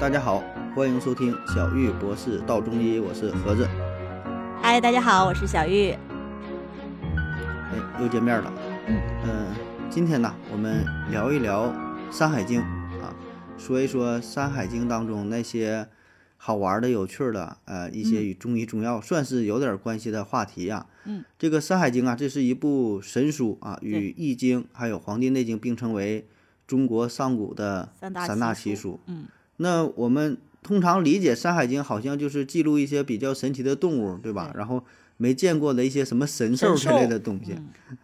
大家好，欢迎收听小玉博士道中医，我是盒子。嗨，大家好，我是小玉。哎，又见面了。嗯嗯，今天呢，我们聊一聊《山海经》啊，说一说《山海经》当中那些好玩的、有趣的，呃，一些与中医中药算是有点关系的话题呀。嗯，这个《山海经》啊，这是一部神书啊，与《易经》还有《黄帝内经》并称为中国上古的三大奇书。嗯那我们通常理解《山海经》好像就是记录一些比较神奇的动物，对吧？然后没见过的一些什么神兽之类的东西。嗯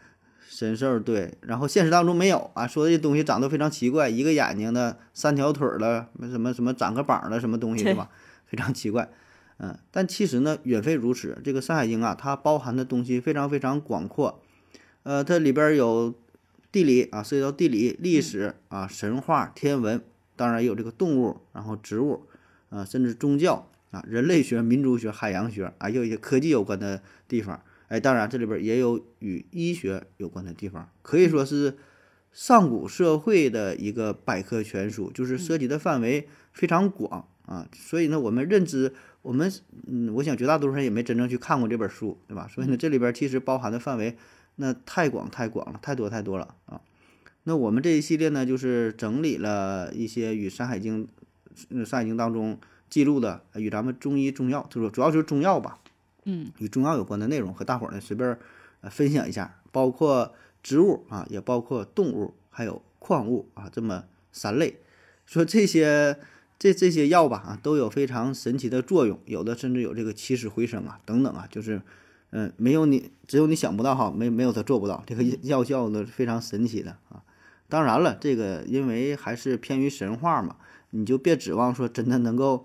神兽对，然后现实当中没有啊，说这东西长得非常奇怪，一个眼睛的，三条腿儿的，什么什么长个膀的什么东西，对对吧？非常奇怪，嗯，但其实呢，远非如此。这个《山海经》啊，它包含的东西非常非常广阔，呃，它里边儿有地理啊，涉及到地理、历史啊、神话、天文，当然也有这个动物，然后植物，啊，甚至宗教啊、人类学、民族学、海洋学啊，也有一些科技有关的地方。哎，当然这里边也有与医学有关的地方，可以说是上古社会的一个百科全书，就是涉及的范围非常广啊。所以呢，我们认知，我们嗯，我想绝大多数人也没真正去看过这本书，对吧？所以呢，这里边其实包含的范围那太广太广了，太多太多了啊。那我们这一系列呢，就是整理了一些与《山海经》呃《山海经》当中记录的呃与咱们中医中药，就是主要就是中药吧，嗯与中药有关的内容，和大伙儿呢随便呃分享一下，包括植物啊，也包括动物，还有矿物啊，这么三类。说这些这这些药吧啊，都有非常神奇的作用，有的甚至有这个起死回生啊，等等啊，就是嗯、没有你只有你想不到哈，没没有他做不到，这个药效呢非常神奇的啊。当然了，这个因为还是偏于神话嘛，你就别指望说真的能够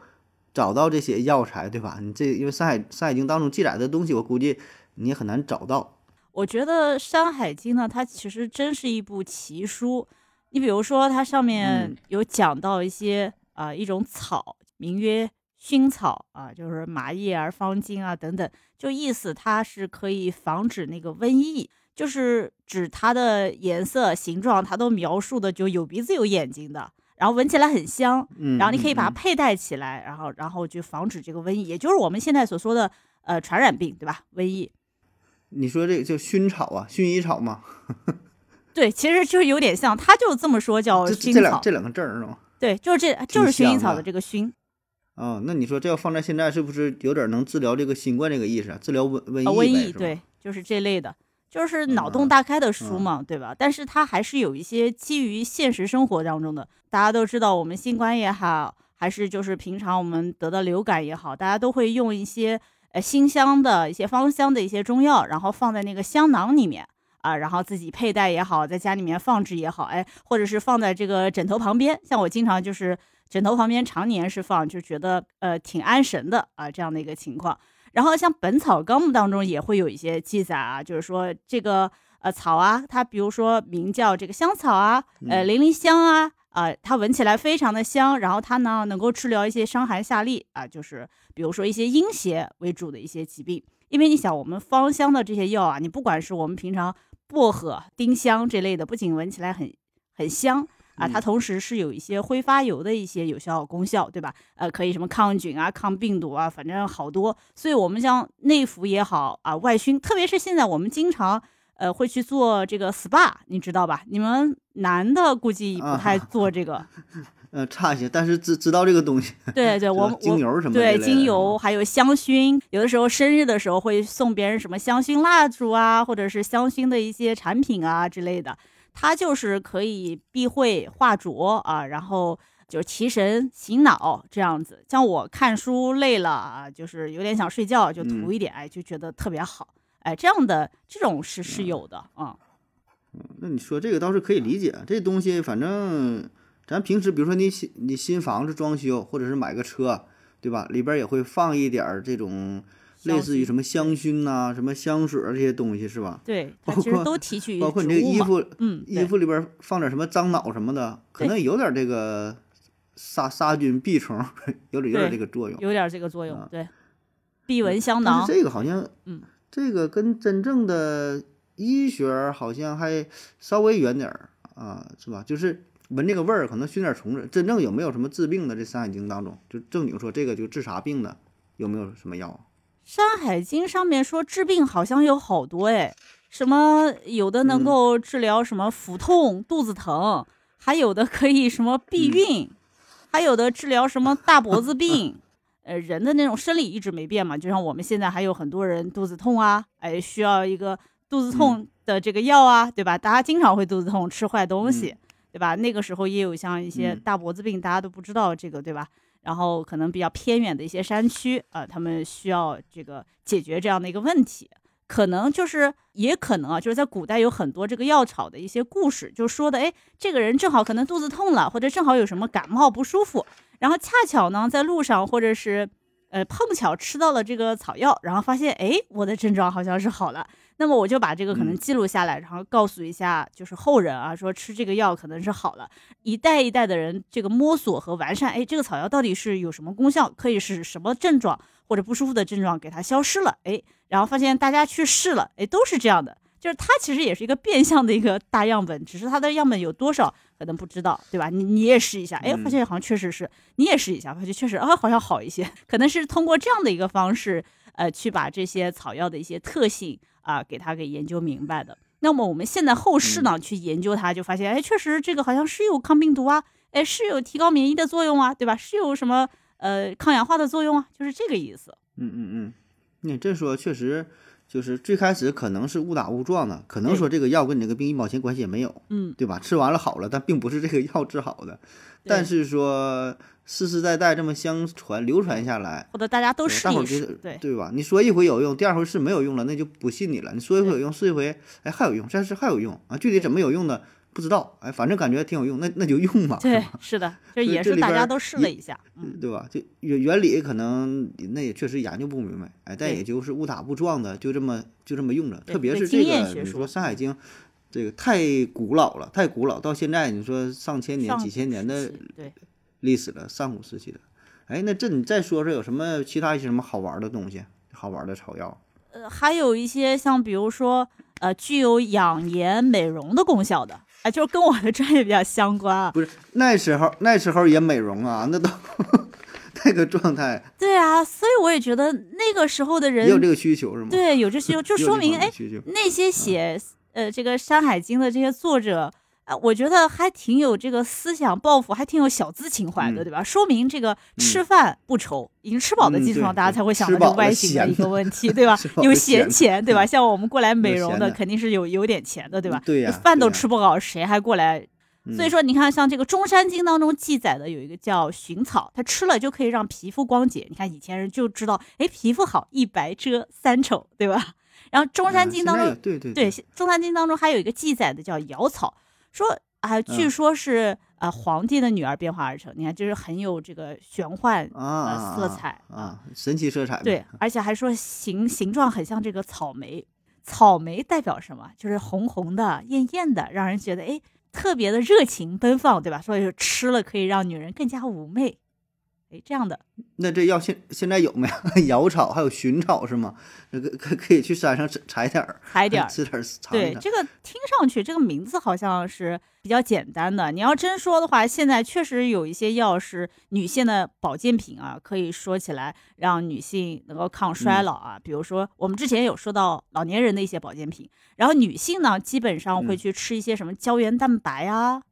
找到这些药材，对吧？你这因为《山海山海经》当中记载的东西，我估计你也很难找到。我觉得《山海经》呢，它其实真是一部奇书。你比如说，它上面嗯有讲到一些啊、一种草，名曰薰草啊，就是麻叶而方巾啊等等，就意思它是可以防止那个瘟疫，就是指它的颜色、形状，它都描述的就有鼻子有眼睛的，然后闻起来很香，嗯，然后你可以把它嗯佩戴起来，然后然后就防止这个瘟疫，也就是我们现在所说的呃传染病，对吧？瘟疫。你说这个叫薰草啊，薰衣草吗？对，其实就是有点像，他就这么说叫这薰草。这两这两个字儿是吗？对，就是这就是薰衣草的这个薰，哦、那你说这要放在现在，是不是有点能治疗这个新冠这个意思啊？治疗瘟瘟疫呃，瘟呗疫，对，就是这类的，就是脑洞嗯大开的书嘛，对吧？但是它还是有一些基于现实生活当中的。大家都知道，我们新冠也好，还是就是平常我们得的流感也好，大家都会用一些呃辛香的一些芳香的一些中药，然后放在那个香囊里面。啊，然后自己佩戴也好，在家里面放置也好，哎，或者是放在这个枕头旁边。像我经常就是枕头旁边常年是放，就觉得呃挺安神的啊，这样的一个情况。然后像《本草纲目》当中也会有一些记载啊，就是说这个呃草啊，它比如说名叫这个香草啊，呃嗯零陵香啊，啊、它闻起来非常的香，然后它呢能够治疗一些伤寒下痢啊，就是比如说一些阴邪为主的一些疾病。因为你想，我们芳香的这些药啊，你不管是我们平常薄荷、丁香这类的，不仅闻起来很很香啊，它嗯同时是有一些挥发油的一些有效功效，对吧？呃，可以什么抗菌啊、抗病毒啊，反正好多。所以我们像内服也好啊，外熏，特别是现在我们经常呃会去做这个 SPA，你知道吧？你们男的估计不太啊做这个，呃，差一些，但是知知道这个东西，对对，我精油什么的对精油，还有香薰，有的时候生日的时候会送别人什么香薰蜡烛啊，或者是香薰的一些产品啊之类的。它就是可以避讳化浊啊，然后就是提神醒脑这样子。像我看书累了啊，就是有点想睡觉，就涂嗯一点，哎，就觉得特别好。哎，这样的这种是是有的啊。那你说这个倒是可以理解，这东西反正咱平时比如说你新你新房子装修，或者是买个车，对吧？里边也会放一点这种类似于什么香薰呐、什么香水儿这些东西，是吧？对，它包括其实都提取于包括你这个衣服，嗯，衣服里边放点什么樟脑什么的，可能有点这个杀杀菌避虫，有点有点对这个作用。有点这个作用啊，对，避蚊香囊这个好像，嗯，这个跟真正的医学好像还稍微远点儿啊，是吧？就是闻这个味儿可能熏点虫子。真正有没有什么治病的？这《山海经》当中就正经说这个就治啥病的，有没有什么药？《山海经》上面说治病好像有好多哎，什么有的能够治疗什么腹痛、肚子疼，还有的可以什么避孕，还有的治疗什么大脖子 病。呃，人的那种生理一直没变嘛，就像我们现在还有很多人肚子痛啊，哎，需要一个肚子痛的这个药啊，对吧？大家经常会肚子痛，吃坏东西，对吧？那个时候也有像一些大脖子病，大家都不知道这个，对吧？然后可能比较偏远的一些山区啊，他们需要这个解决这样的一个问题，可能就是也可能啊，就是在古代有很多这个药草的一些故事，就说的，哎，这个人正好可能肚子痛了，或者正好有什么感冒不舒服。然后恰巧呢，在路上或者是，呃，碰巧吃到了这个草药，然后发现，哎，我的症状好像是好了。那么我就把这个可能记录下来，然后告诉一下就是后人啊，说吃这个药可能是好了。一代一代的人这个摸索和完善，哎，这个草药到底是有什么功效，可以是什么症状或者不舒服的症状给它消失了，哎，然后发现大家去试了，哎，都是这样的。就是它其实也是一个变相的一个大样本，只是它的样本有多少可能不知道，对吧？你你也试一下，哎，发现好像确实是，你也试一下，发现确实啊，好像好一些。可能是通过这样的一个方式，呃，去把这些草药的一些特性啊，给它给研究明白的。那么我们现在后世呢，去研究它，就发现，哎，确实这个好像是有抗病毒啊，哎，是有提高免疫的作用啊，对吧？是有什么呃抗氧化的作用啊，就是这个意思。嗯嗯嗯，你这说确实。就是最开始可能是误打误撞的，可能说这个药跟你这个病一毛钱关系也没有，嗯，对吧？吃完了好了，但并不是这个药治好的。但是说世世代代这么相传流传下来，或者大家都试一试，对对吧？你说一回有用，第二回是没有用了，那就不信你了。你说一回有用，试一回，哎还有用，这是还有用啊？具体怎么有用的？不知道，哎，反正感觉挺有用，那那就用嘛。对，是的，这也是大家都试了一下，嗯对吧？就原原理可能那也确实研究不明白，哎，但也就是误打误撞的，就这么就这么用着。特别是这个，你说《山海经》，这个太古老了，太古老，到现在你说上千年、几千年的历史了，上古时期的。哎，那这你再说说有什么其他一些什么好玩的东西，好玩的草药？呃，还有一些像比如说，呃，具有养颜美容的功效的。啊，就是跟我的专业比较相关啊。不是那时候，那时候也美容啊，那都那个状态。对啊，所以我也觉得那个时候的人有这个需求是吗？对，有这需求，就说明哎，那些写呃这个《山海经》的这些作者。啊，我觉得还挺有这个思想抱负，还挺有小资情怀的，对吧？说明这个吃饭不愁，已经吃饱的基础上，大家才会想到这外形的一个问题，对吧？有闲钱，对吧？像我们过来美容的，肯定是有有点钱的，对吧？对呀，饭都吃不好，谁还过来？所以说，你看，像这个《中山经》当中记载的有一个叫寻草，它吃了就可以让皮肤光洁。你看以前人就知道，哎，皮肤好，一白遮三丑，对吧？然后《中山经》当中，对对对，《中山经》当中还有一个记载的叫瑶草。说啊，据说是啊，皇帝的女儿变化而成。你看，就是很有这个玄幻啊色彩啊，神奇色彩。对，而且还说形形状很像这个草莓。草莓代表什么？就是红红的、艳艳的，让人觉得哎，特别的热情奔放，对吧？所以说吃了可以让女人更加妩媚。哎，这样的，那这药现现在有没有瑶草，还有寻草是吗？那个可可以去山上采点儿，采点儿，吃点儿。对，这个听上去这个名字好像是比较简单的。你要真说的话，现在确实有一些药是女性的保健品啊，可以说起来让女性能够抗衰老啊。比如说我们之前有说到老年人的一些保健品，然后女性呢基本上会去吃一些什么胶原蛋白啊。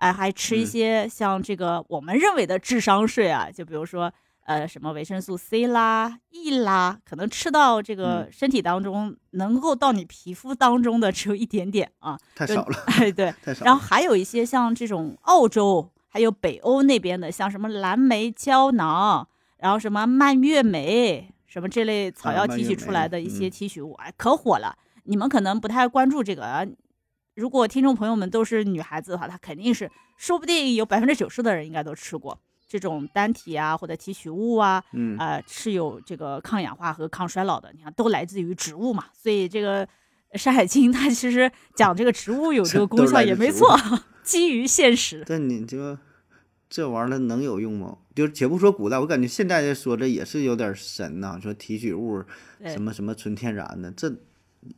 哎，还吃一些像这个我们认为的智商税啊，就比如说呃什么维生素 C 啦、E 啦，可能吃到这个身体当中能够到你皮肤当中的只有一点点啊，太少了。哎，对，太少了。然后还有一些像这种澳洲还有北欧那边的，像什么蓝莓胶囊，然后什么蔓越莓，什么这类草药提取出来的一些提取物，哎，可火了。你们可能不太关注这个。如果听众朋友们都是女孩子的话，她肯定是，说不定有百分之九十的人应该都吃过这种单体啊或者提取物啊，嗯啊是有这个抗氧化和抗衰老的。你看，都来自于植物嘛，所以这个《山海经 》它其实讲这个植物有这个 功效也没错，基于现实。但你就这玩意儿能有用吗？就且不说古代，我感觉现在说这也是有点神呐，说提取物什么什么纯天然的，这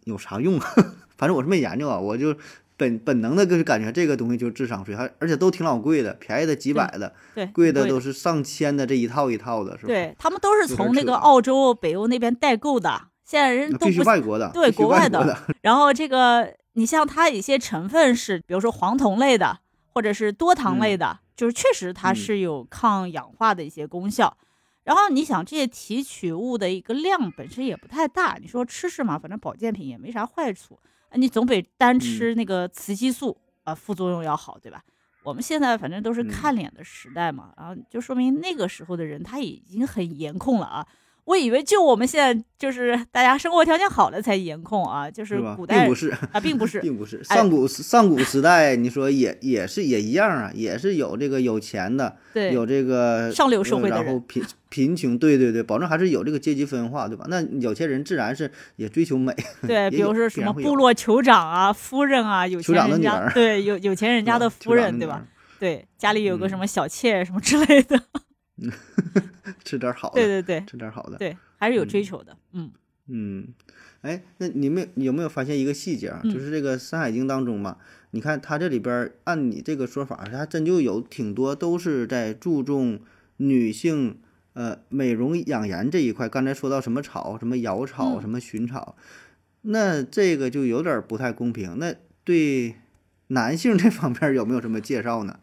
有啥用啊？反正我是没研究啊，我就本本能的就是感觉这个东西就是智商税，还而且都挺老贵的，便宜的几百的，对，贵的都是上千的，这一套一套的，是吧？对他们都是从那个澳洲、北欧那边代购的，现在人那必须都不外国的，对国外的的，然后这个，你像它一些成分是，比如说黄酮类的，或者是多糖类的，就是确实它嗯是有抗氧化的一些功效。然后你想这些提取物的一个量本身也不太大，你说吃是嘛，反正保健品也没啥坏处，啊你总比单吃那个雌激素啊、副作用要好，对吧？我们现在反正都是嗯看脸的时代嘛，然后就说明那个时候的人他已经很严控了啊。我以为就我们现在就是大家生活条件好了才严控啊，就是？古代并不是，啊，并不是，并不是。哎上古上古时代，你说也也是也一样啊，也是有这个有钱的，对，有这个上流社会然后贫 贫穷，对对对，保证还是有这个阶级分化，对吧？那有些人自然是也追求美，对，比如说什么部落酋长啊、夫人啊，有酋钱人家对有有钱人家的夫人，对吧？？对，家里有个嗯什么小妾什么之类的，吃点好的，对对对吃点好的，对，还是有追嗯求的，嗯嗯，哎，那你们有没有发现一个细节啊？嗯就是这个《山海经》当中嘛，你看它这里边儿按你这个说法，它真就有挺多都是在注重女性呃美容养颜这一块。刚才说到什么草，什么瑶草，嗯什么寻草，那这个就有点儿不太公平。那对男性这方面儿有没有什么介绍呢？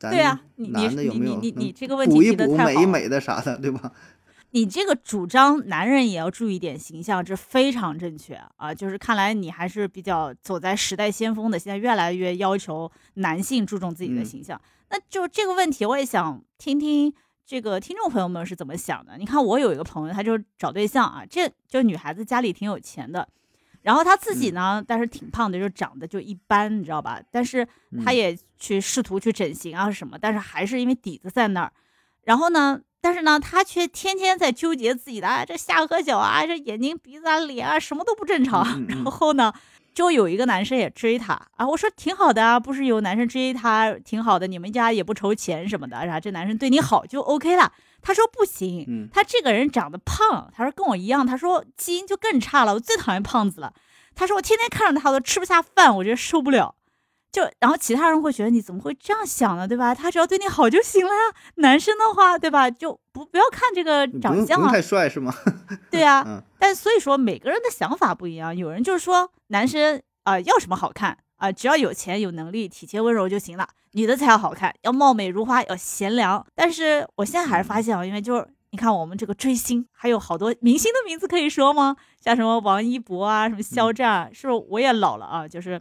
咱对啊你你男的有你你你没有能你这个问题补一提得太美一美的啥的，对吧？你这个主张男人也要注意点形象，这非常正确啊！就是看来你还是比较走在时代先锋的，现在越来越要求男性注重自己的嗯形象。那就这个问题，我也想听听这个听众朋友们是怎么想的。你看，我有一个朋友，他就找对象啊，这就女孩子家里挺有钱的，然后她自己呢，但是挺胖的，就长得就一般，你知道吧？但是她嗯也去试图去整形啊什么，但是还是因为底子在那儿。然后呢，但是呢，他却天天在纠结自己的啊，这下颌角啊，这眼睛、鼻子啊、脸啊，什么都不正常。然后呢，就有一个男生也追她啊，我说挺好的啊，不是有男生追她挺好的，你们家也不愁钱什么的，然后这男生对你好就 OK 了。他说不行，嗯他这个人长得胖，他说跟我一样，他说基因就更差了，我最讨厌胖子了。他说我天天看着他，我都吃不下饭，我觉得受不了。就然后其他人会觉得你怎么会这样想呢，对吧？他只要对你好就行了呀。男生的话，对吧？就不不要看这个长相啊，太帅是吗？对啊。嗯但所以说每个人的想法不一样，有人就是说男生啊、要什么好看啊、只要有钱有能力，体贴温柔就行了。女的才要好看，要貌美如花，要贤良。但是我现在还是发现啊，因为就是你看我们这个追星，还有好多明星的名字可以说吗？像什么王一博啊，什么肖战啊，是不是我也老了啊？就是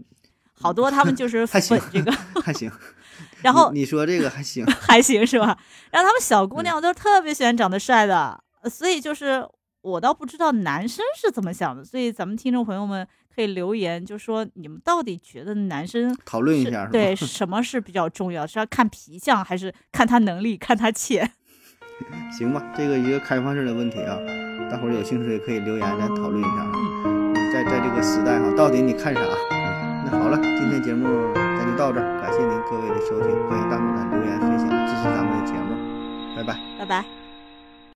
好多他们就是粉这个，还行。然后你你说这个还行，还行是吧？然后他们小姑娘都特别喜欢长得帅的，呃所以就是我倒不知道男生是怎么想的，所以咱们听众朋友们可以留言，就说你们到底觉得男生讨论一下是吧？对什么是比较重要？是要看皮相，还是看他能力，看他钱？行吧，这个一个开放式的问题啊，大伙儿有兴趣也可以留言来讨论一下。嗯，在在这个时代哈，到底你看啥？好了，今天节目咱就到这儿，感谢您各位的收听，欢迎弹幕咱留言分享支持咱们的节目，拜拜。拜拜。